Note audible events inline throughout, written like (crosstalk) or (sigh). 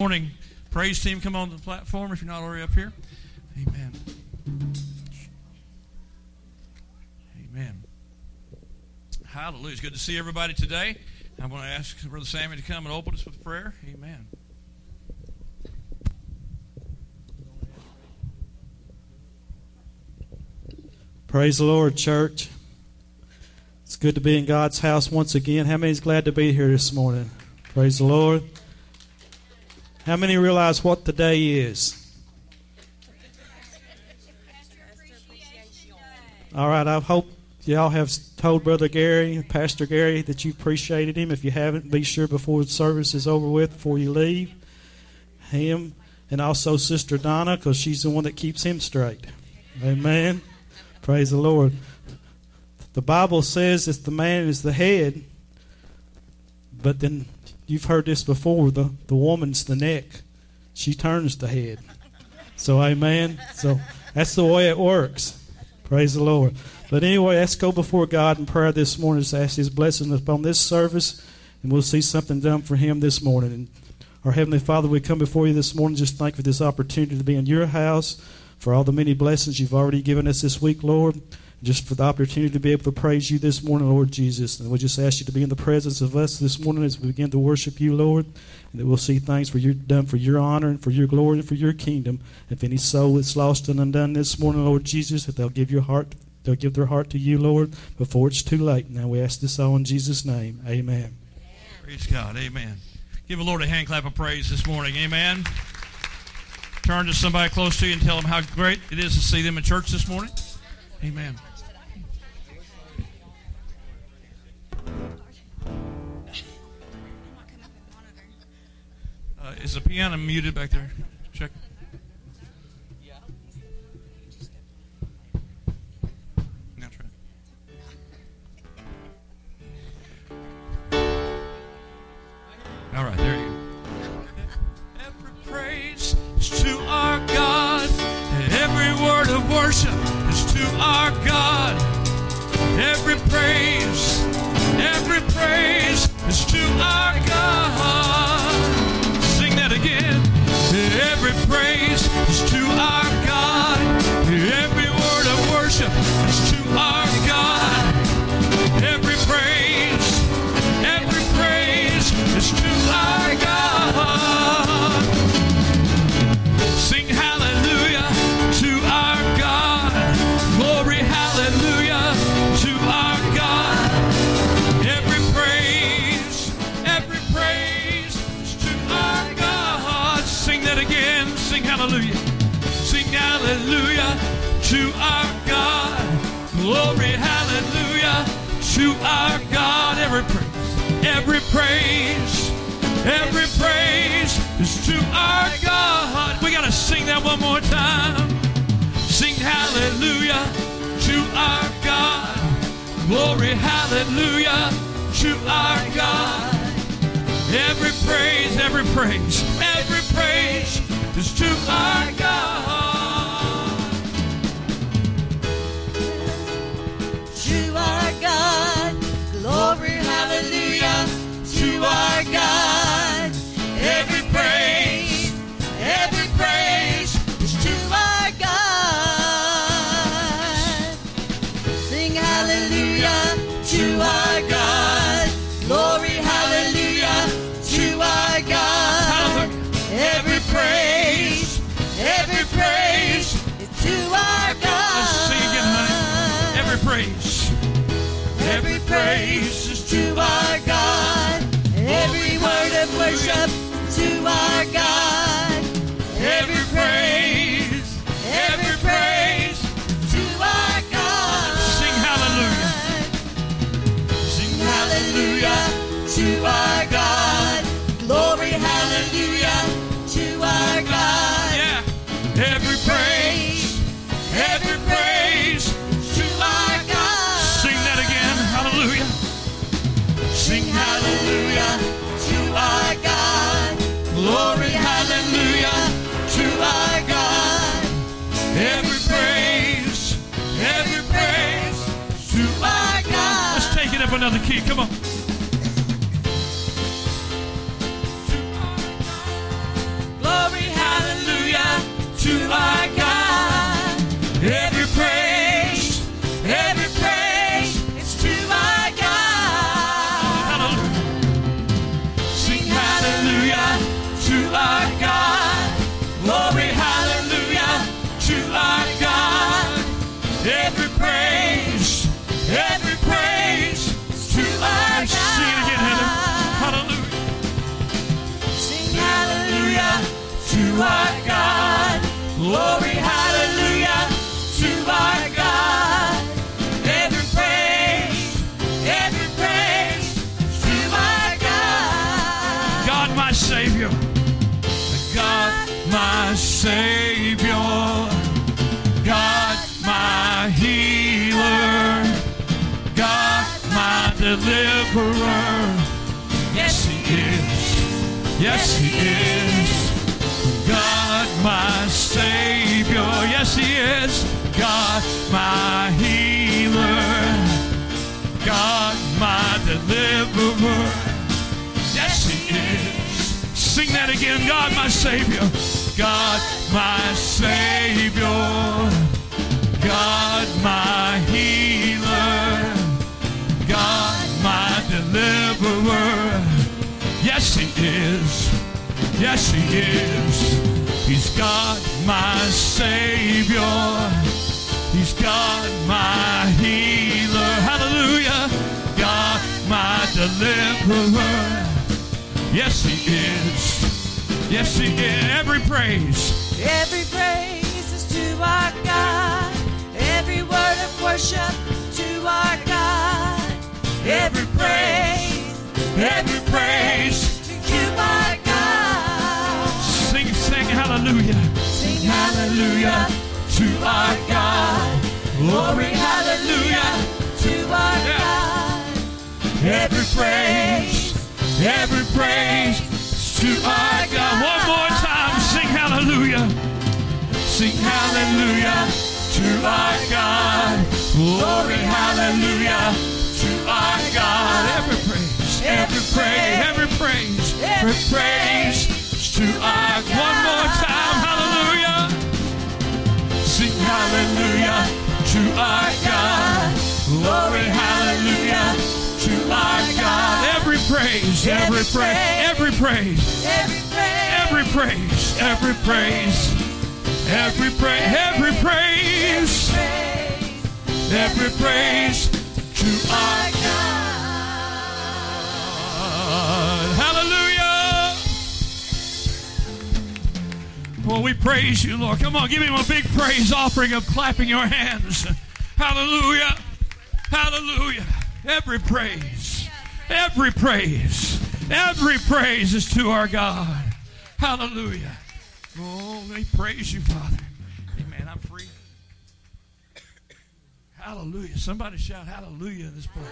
morning praise team come on the platform if you're not already up here. Amen. Amen. Hallelujah. It's good to see everybody today. I'm going to ask Brother Sammy to come and open us with prayer. Amen. Praise the Lord, church. It's good to be in God's house once again. How many is glad to be here this morning? Praise the Lord. How many realize what the day is? All right, I hope y'all have told Brother Gary, Pastor Gary, that you appreciated him. If you haven't, be sure before the service is over with, before you leave, him and also Sister Donna, because she's the one that keeps him straight. Amen. Praise the Lord. The Bible says that the man is the head, but then you've heard this before the, the woman's the neck. She turns the head. So, amen. So, that's the way it works. Praise the Lord. But anyway, let's go before God in prayer this morning. Just ask His blessing upon this service, and we'll see something done for Him this morning. And our Heavenly Father, we come before you this morning just thank you for this opportunity to be in your house, for all the many blessings you've already given us this week, Lord just for the opportunity to be able to praise you this morning, Lord Jesus. And we just ask you to be in the presence of us this morning as we begin to worship you, Lord, and that we'll see things for you done for your honor and for your glory and for your kingdom. If any soul is lost and undone this morning, Lord Jesus, that they'll give your heart, they'll give their heart to you, Lord, before it's too late. Now we ask this all in Jesus' name. Amen. Praise God. Amen. Give the Lord a hand clap of praise this morning. Amen. Turn to somebody close to you and tell them how great it is to see them in church this morning. Amen. Is the piano muted back there? Check. Right. All right, there you go. Every praise is to our God. Every word of worship is to our God. Every praise, every praise is to our God. Every praise praise, every praise is to our God. We got to sing that one more time. Sing hallelujah to our God. Glory, hallelujah to our God. Every praise, every praise, every praise is to our God. Sing hallelujah to our God. Glory, hallelujah to our God. Every praise, every praise is to our God. Let's sing again, honey. Every praise. Every praise is to our God. Every word of worship to our God. Our God. Glory, hallelujah to our God. Yeah. Every praise, every praise To our God. Sing that again. Hallelujah. Sing hallelujah to our God. Glory, hallelujah to our God. Every praise, every praise To our God. Let's take it up another key. Come on. to my God. God my Savior. God my Savior. God my healer. God my deliverer. Yes, He is. Yes, He is. He's God my Savior. He's God my healer. Hallelujah. God my deliverer. Yes, He is. Yes, He is. Every praise. Every praise is to our God. Every word of worship to our God. Every praise, Every praise. to you, our God. Sing, sing hallelujah. Sing Hallelujah to our God. Glory, hallelujah to our. God. Every praise, every praise to our God. One more time, sing hallelujah. Sing hallelujah to our God. Glory, hallelujah to our God. Every praise, every praise, every praise, every praise to our God. One more time, hallelujah. Sing hallelujah to our God. Glory, hallelujah praise, every praise, every praise, Every praise, every praise, every praise, every praise, every praise, praise, every praise to our. God. Hallelujah. Well, we praise you, Lord. Come on, give him a big praise offering of clapping your hands. Hallelujah. Hallelujah. Every praise, every praise, every praise is to our God. Hallelujah. Oh, we praise you, Father. Amen. I'm free. Hallelujah. Somebody shout hallelujah in this place.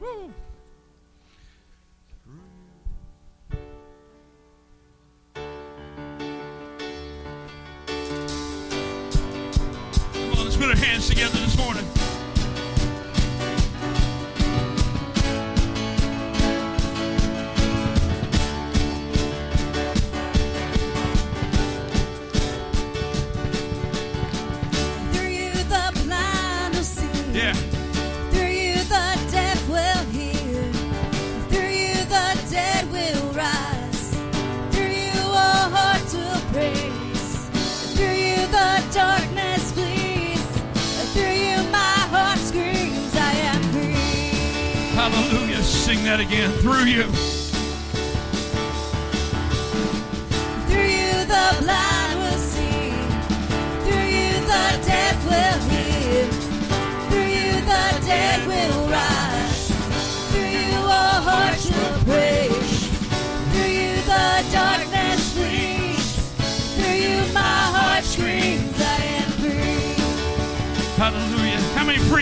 Woo. Come on, let's put our hands together this morning. Yeah. Through you the deaf will hear. Through you the dead will rise. Through you all hearts will praise. Through you the darkness flees. Through you my heart screams, I am free. Hallelujah. Sing that again. Through you.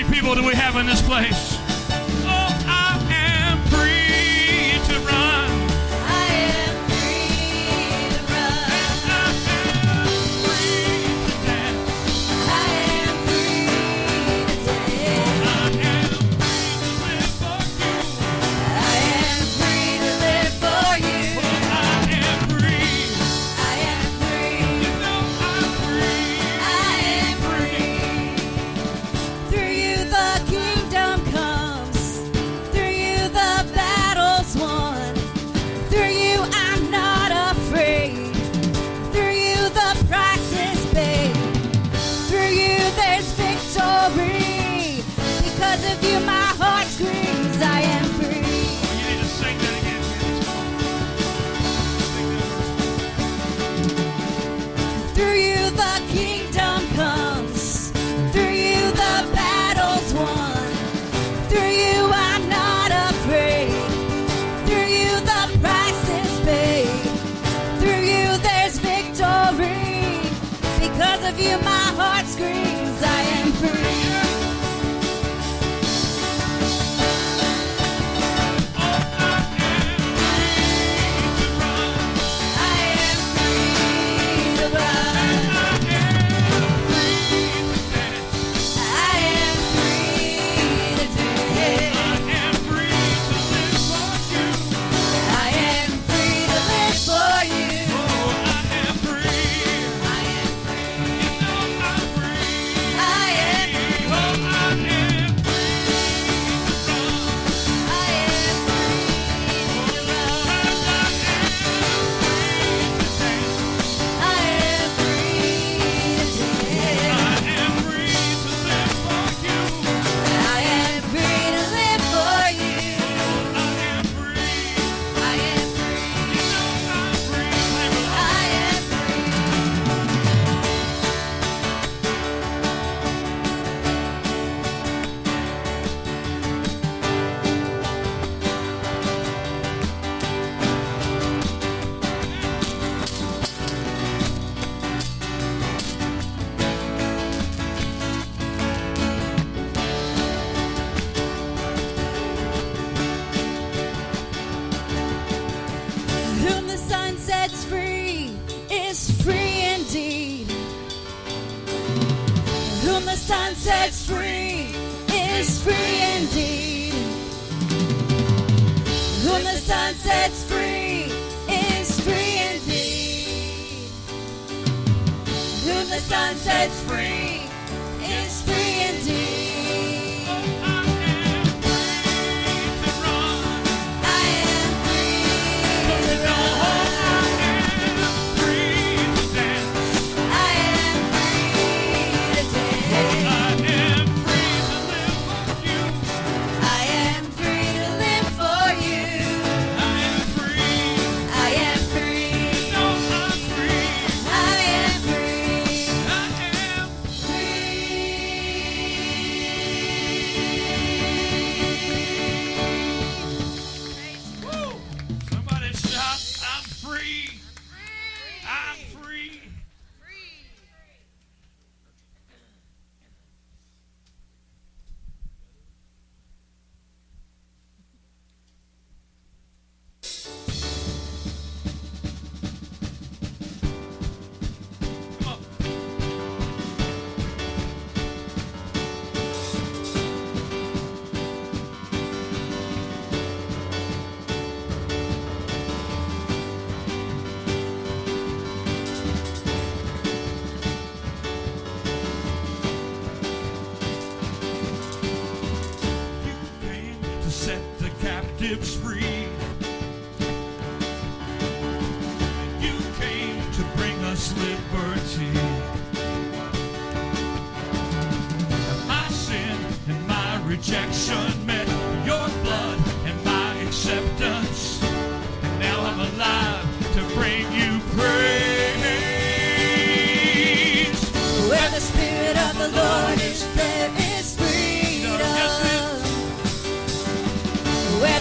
People do we have in this place? of you my heart screams. I am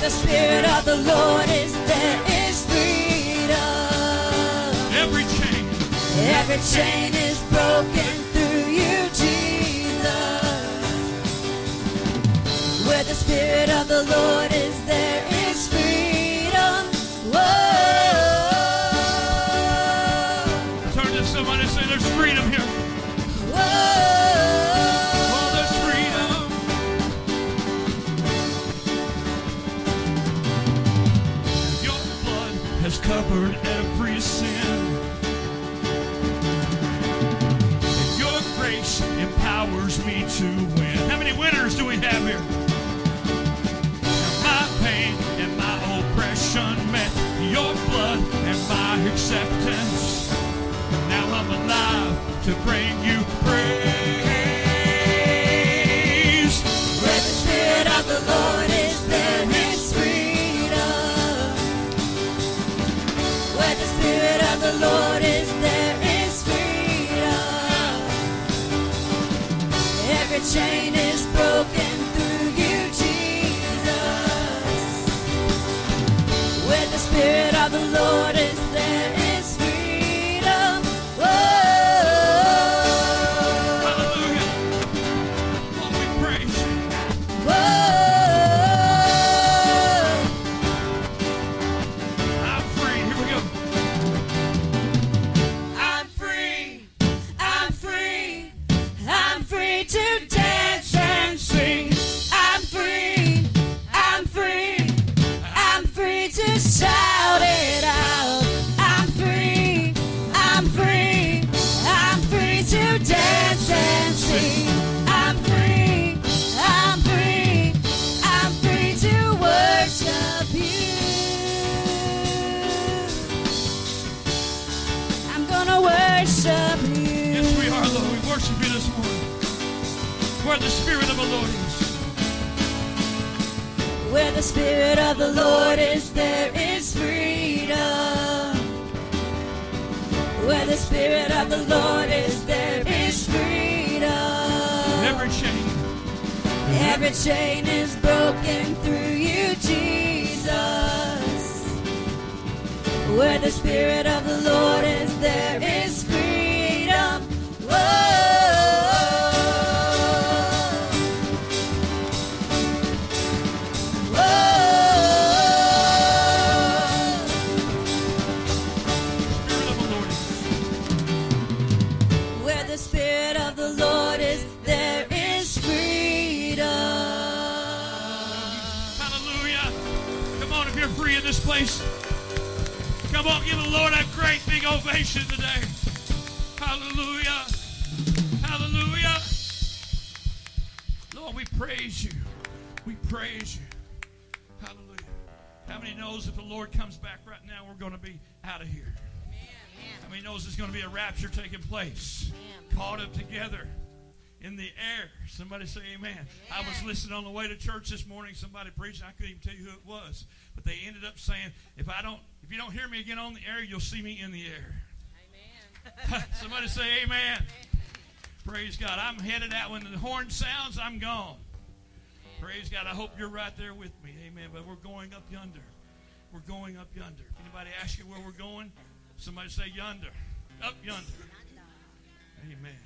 the Spirit of the Lord is, there is freedom. Every chain, every chain is broken through you, Jesus. Where the Spirit of the Lord is, there martyrs do we have here? My pain and my oppression met your blood and my acceptance. Now I'm alive to bring you praise. Where the Spirit of the Lord is, there is freedom. Where the Spirit of the Lord is, there is freedom. Every chain is the Lord is Where the Spirit of the Lord is, there is freedom. Where the Spirit of the Lord is, there is freedom. Every chain. Every chain is broken through you, Jesus. Where the Spirit of the Lord is, there is come on, give the Lord a great big ovation today. Hallelujah. Hallelujah. Lord, we praise you. We praise you. Hallelujah. How many knows if the Lord comes back right now, we're going to be out of here? How many knows there's going to be a rapture taking place? Caught up together in the air. Somebody say amen. I was listening on the way to church this morning. Somebody preaching. I couldn't even tell you who it was, but they ended up saying, "If I don't, if you don't hear me again on the air, you'll see me in the air." Amen. (laughs) Somebody say amen. Praise God. I'm headed out when the horn sounds. I'm gone. Praise God. I hope you're right there with me. Amen. But we're going up yonder. We're going up yonder. Anybody ask you where we're going? Somebody say yonder. Up yonder. Amen.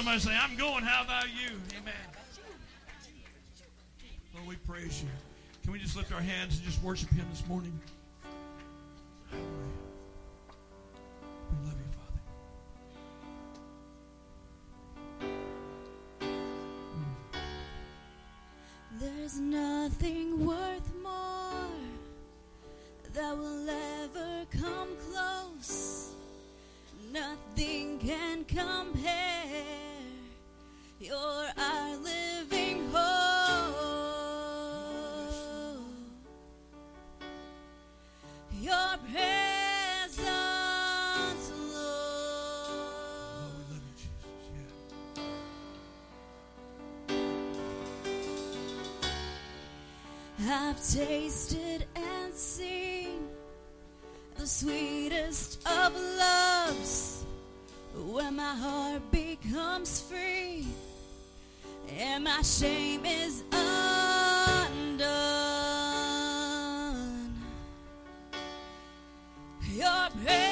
Somebody say, I'm going. How about you? Amen. Lord, we praise you. Can we just lift our hands and just worship him this morning? We love you, Father. There's nothing worth more that will ever come close. Nothing can compare. You're our living hope. Your presence, Lord. You. Yeah. I've tasted and seen the sweetest of loves when my heart becomes free and my shame is undone. Your presence,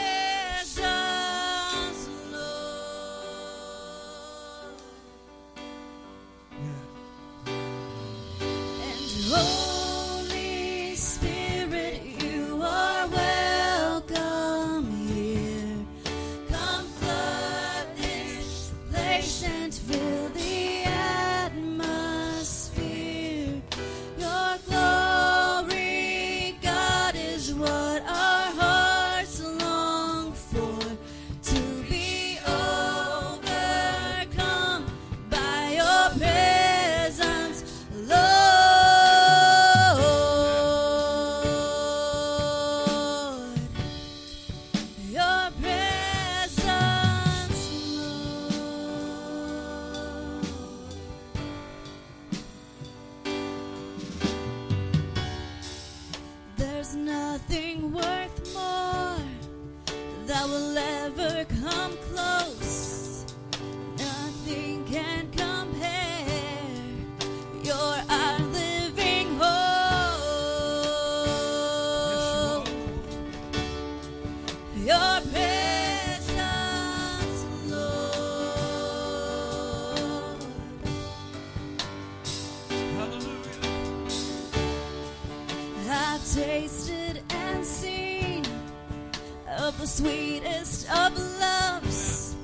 sweetest of loves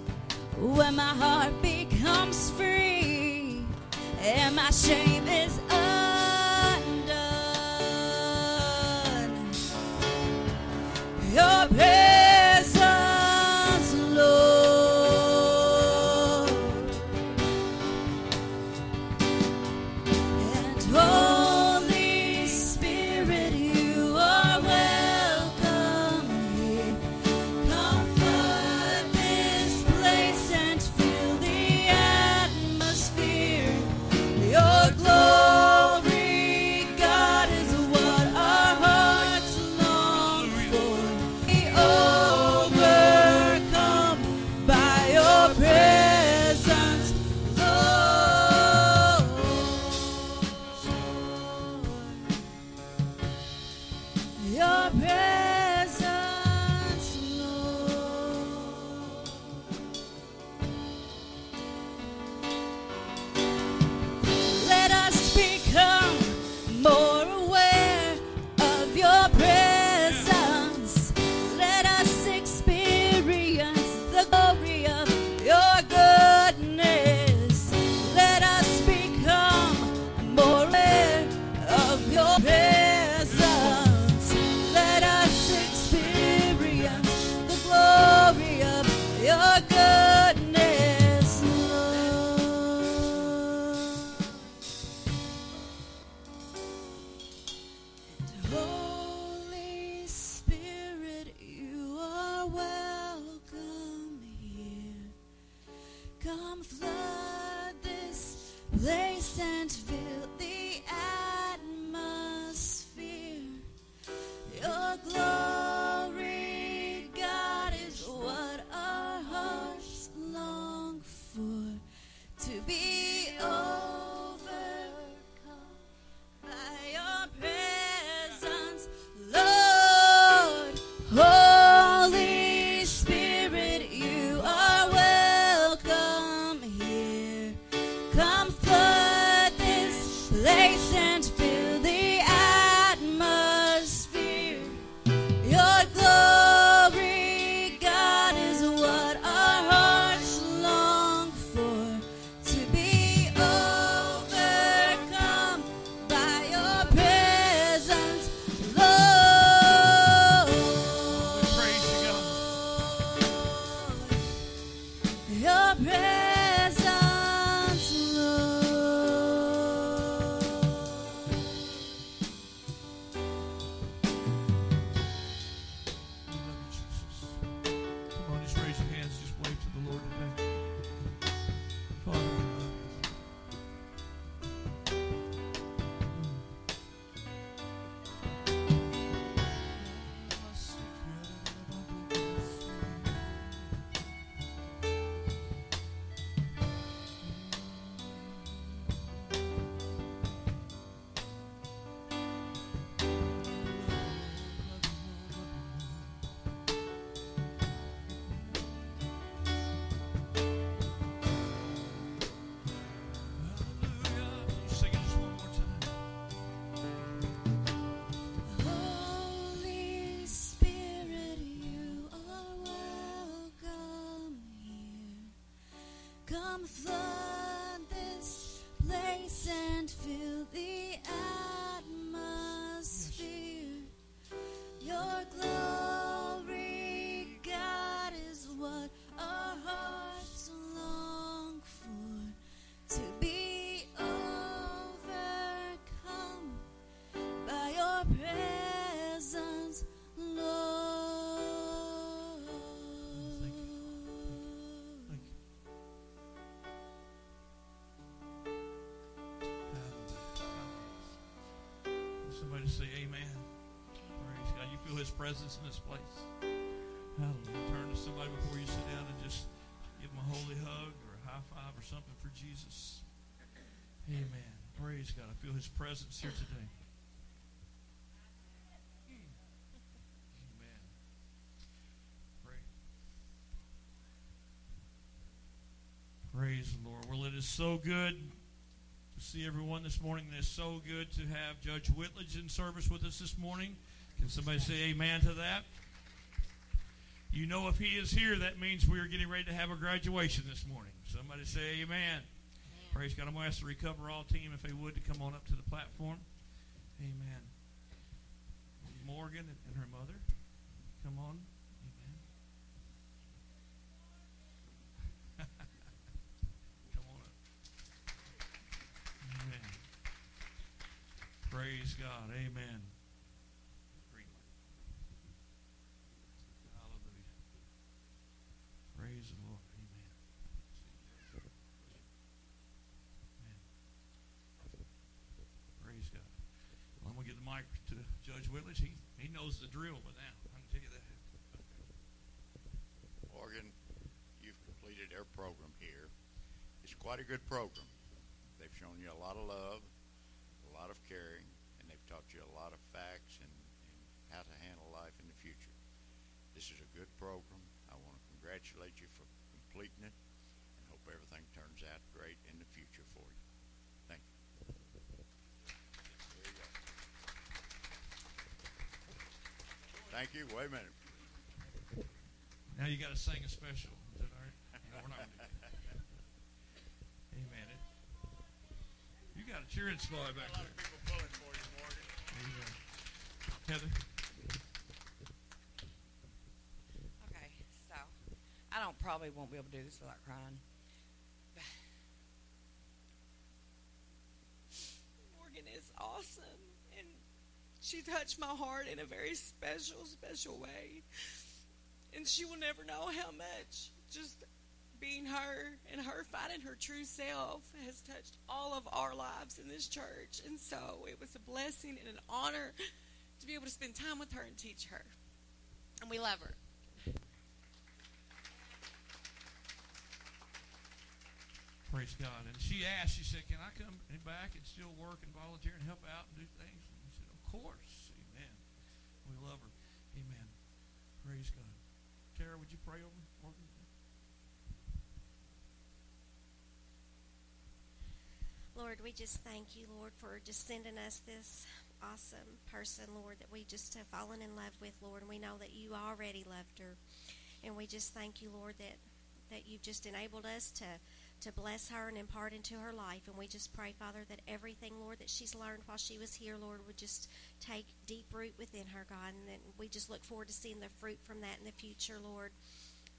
when my heart becomes free and my shame is Come his presence in this place. Hallelujah. Turn to somebody before you sit down and just give them a holy hug or a high five or something for Jesus. Amen. Praise God. I feel his presence here today. Praise the Lord. Well, it is so good to see everyone this morning. It is so good to have Judge Whitledge in service with us this morning. Can somebody say amen to that? You know, if he is here, that means we are getting ready to have a graduation this morning. Somebody say amen. Praise God. I'm going to ask the Recover All team, if they would, to come on up to the platform. Amen. Morgan and her mother, come on. Amen. (laughs) come on up. Amen. Praise God. Amen. Green light. Hallelujah. Praise the Lord. Amen. Amen. Praise God. Well, I'm going to give the mic to Whitledge. He, he knows the drill by now. I can tell you that. Morgan, you've completed their program here. It's quite a good program. They've shown you a lot of love, a lot of caring, and they've taught you a lot of facts and, and how to handle life in the future. This is a good program. I want to congratulate you for completing it and hope everything turns out great in the future for you. Thank you. There you go. Thank you. Wait a minute. Now you got to sing a special. Is that all right? No, we're not going to do that. Amen. It, you got a cheering squad back there. people pulling for you, Morgan. Amen. Heather. Okay, so I don't probably won't be able to do this without crying. Morgan is awesome, and she touched my heart in a very special, special way. And she will never know how much just being her and her finding her true self has touched all of our lives in this church. And so it was a blessing and an honor to be able to spend time with her and teach her. And we love her. Praise God. And she asked, she said, Can I come back and still work and volunteer and help out and do things? And he said, Of course. Amen. We love her. Amen. Praise God. Tara, would you pray over Morgan? Lord, we just thank you, Lord, for just sending us this awesome person, Lord, that we just have fallen in love with, Lord. And we know that you already loved her. And we just thank you, Lord, that, that you've just enabled us to, to bless her and impart into her life. And we just pray, Father, that everything, Lord, that she's learned while she was here, Lord, would just take deep root within her, God. And that we just look forward to seeing the fruit from that in the future, Lord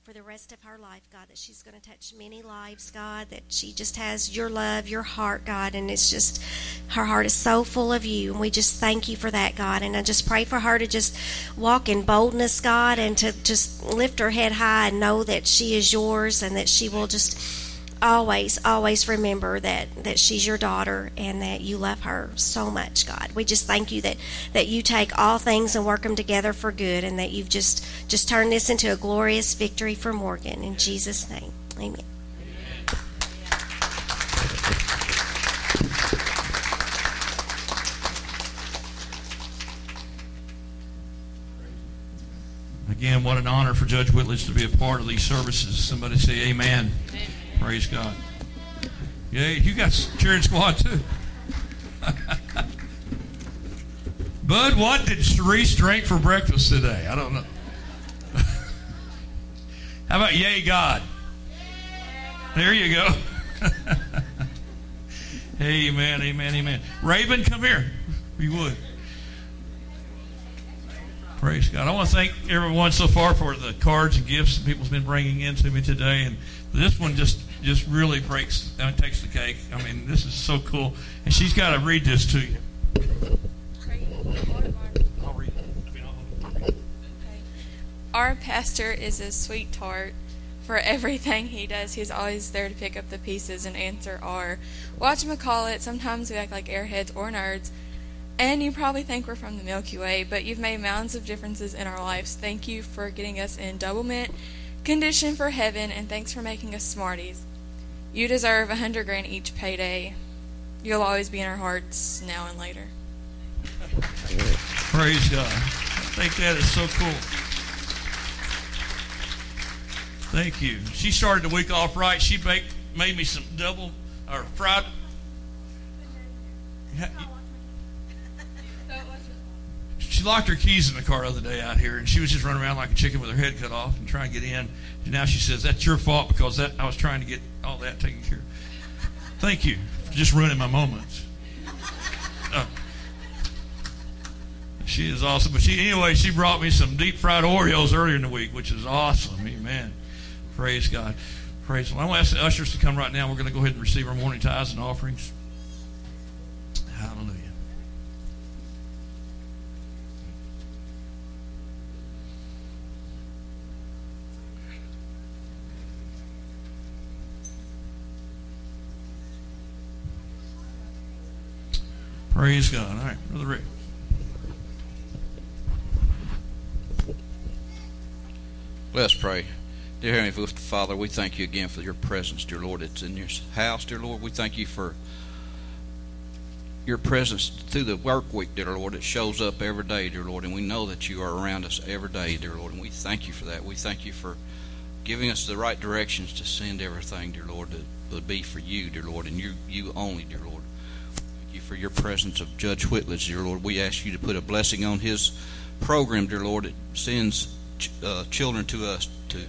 for the rest of her life, God, that she's going to touch many lives, God, that she just has your love, your heart, God, and it's just her heart is so full of you, and we just thank you for that, God. And I just pray for her to just walk in boldness, God, and to just lift her head high and know that she is yours and that she will just always, always remember that that she's your daughter and that you love her so much, God. We just thank you that that you take all things and work them together for good, and that you've just just turned this into a glorious victory for Morgan. In Jesus' name, Amen. Again, what an honor for Judge Whitledge to be a part of these services. Somebody say amen. amen. Praise God. Yeah, you got cheering squad too. (laughs) Bud, what did Cerise drink for breakfast today? I don't know. (laughs) How about yay God? There you go. (laughs) amen, amen, amen. Raven, come here. You would. Praise God. I want to thank everyone so far for the cards and gifts that people's been bringing in to me today. And this one just just really breaks and takes the cake. I mean, this is so cool. And she's got to read this to you. It. Our pastor is a sweetheart. For everything he does, he's always there to pick up the pieces and answer our whatchamacallit. Sometimes we act like airheads or nerds. And you probably think we're from the Milky Way, but you've made mountains of differences in our lives. Thank you for getting us in double mint condition for heaven, and thanks for making us smarties. You deserve a hundred grand each payday. You'll always be in our hearts now and later. Praise God. I think that is so cool. Thank you. She started the week off right. She baked, made me some double or fried. She locked her keys in the car the other day out here, and she was just running around like a chicken with her head cut off and trying to get in. And now she says that's your fault because that I was trying to get all that taken care of. Thank you for just ruining my moments. Uh, she is awesome. But she anyway, she brought me some deep fried Oreos earlier in the week, which is awesome. Amen. Praise God. Praise God. I want to ask the ushers to come right now. We're going to go ahead and receive our morning tithes and offerings. Praise God. All right, Brother Rick. Let's pray. Dear Heavenly Father, we thank you again for your presence, dear Lord. It's in your house, dear Lord. We thank you for your presence through the work week, dear Lord. It shows up every day, dear Lord, and we know that you are around us every day, dear Lord. And we thank you for that. We thank you for giving us the right directions to send everything, dear Lord, that would be for you, dear Lord, and you you only, dear Lord for your presence of Judge Whitledge, dear Lord. We ask you to put a blessing on his program, dear Lord. It sends ch- uh, children to us to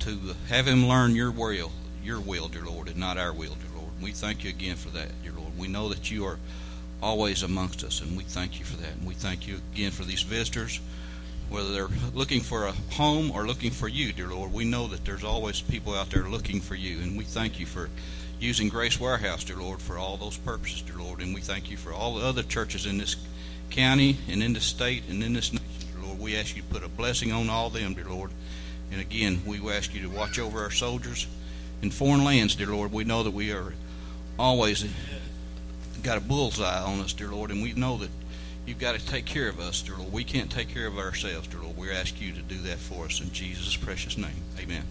to have him learn your will, your will, dear Lord, and not our will, dear Lord. We thank you again for that, dear Lord. We know that you are always amongst us, and we thank you for that. And we thank you again for these visitors, whether they're looking for a home or looking for you, dear Lord. We know that there's always people out there looking for you, and we thank you for using Grace Warehouse, dear Lord, for all those purposes, dear Lord. And we thank you for all the other churches in this county and in this state and in this nation, dear Lord. We ask you to put a blessing on all them, dear Lord. And again, we ask you to watch over our soldiers in foreign lands, dear Lord. We know that we are always got a bullseye on us, dear Lord, and we know that you've got to take care of us, dear Lord. We can't take care of ourselves, dear Lord. We ask you to do that for us in Jesus' precious name. Amen.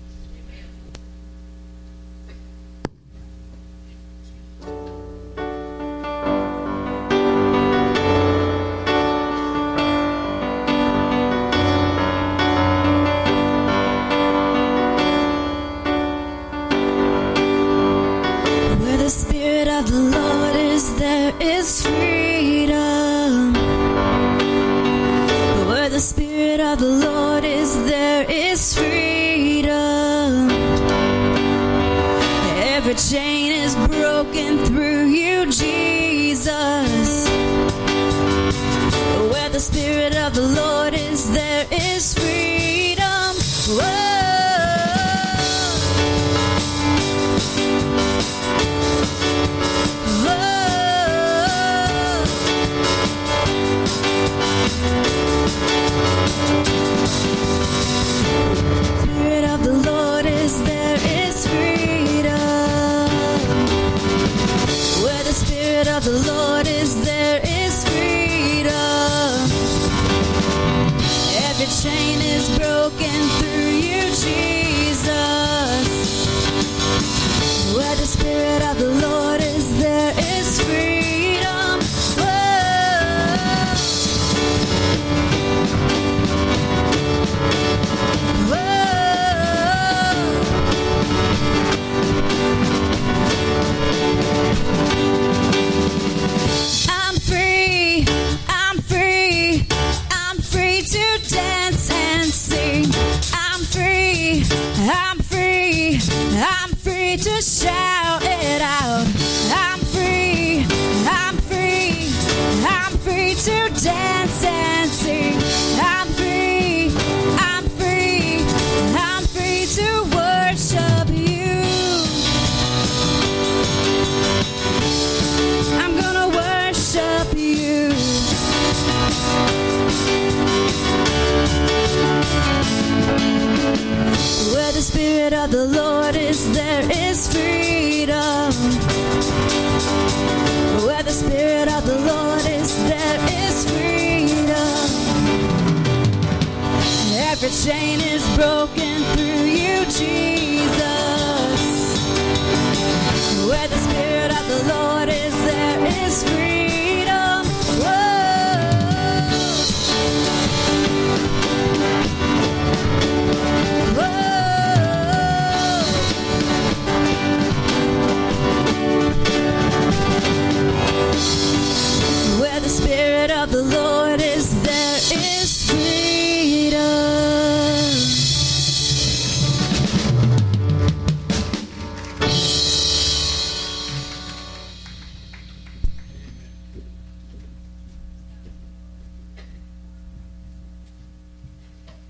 The Lord is there. chain is broken through you. cheek. The chain is broken through you, Jesus. Where the Spirit of the Lord is, there is freedom.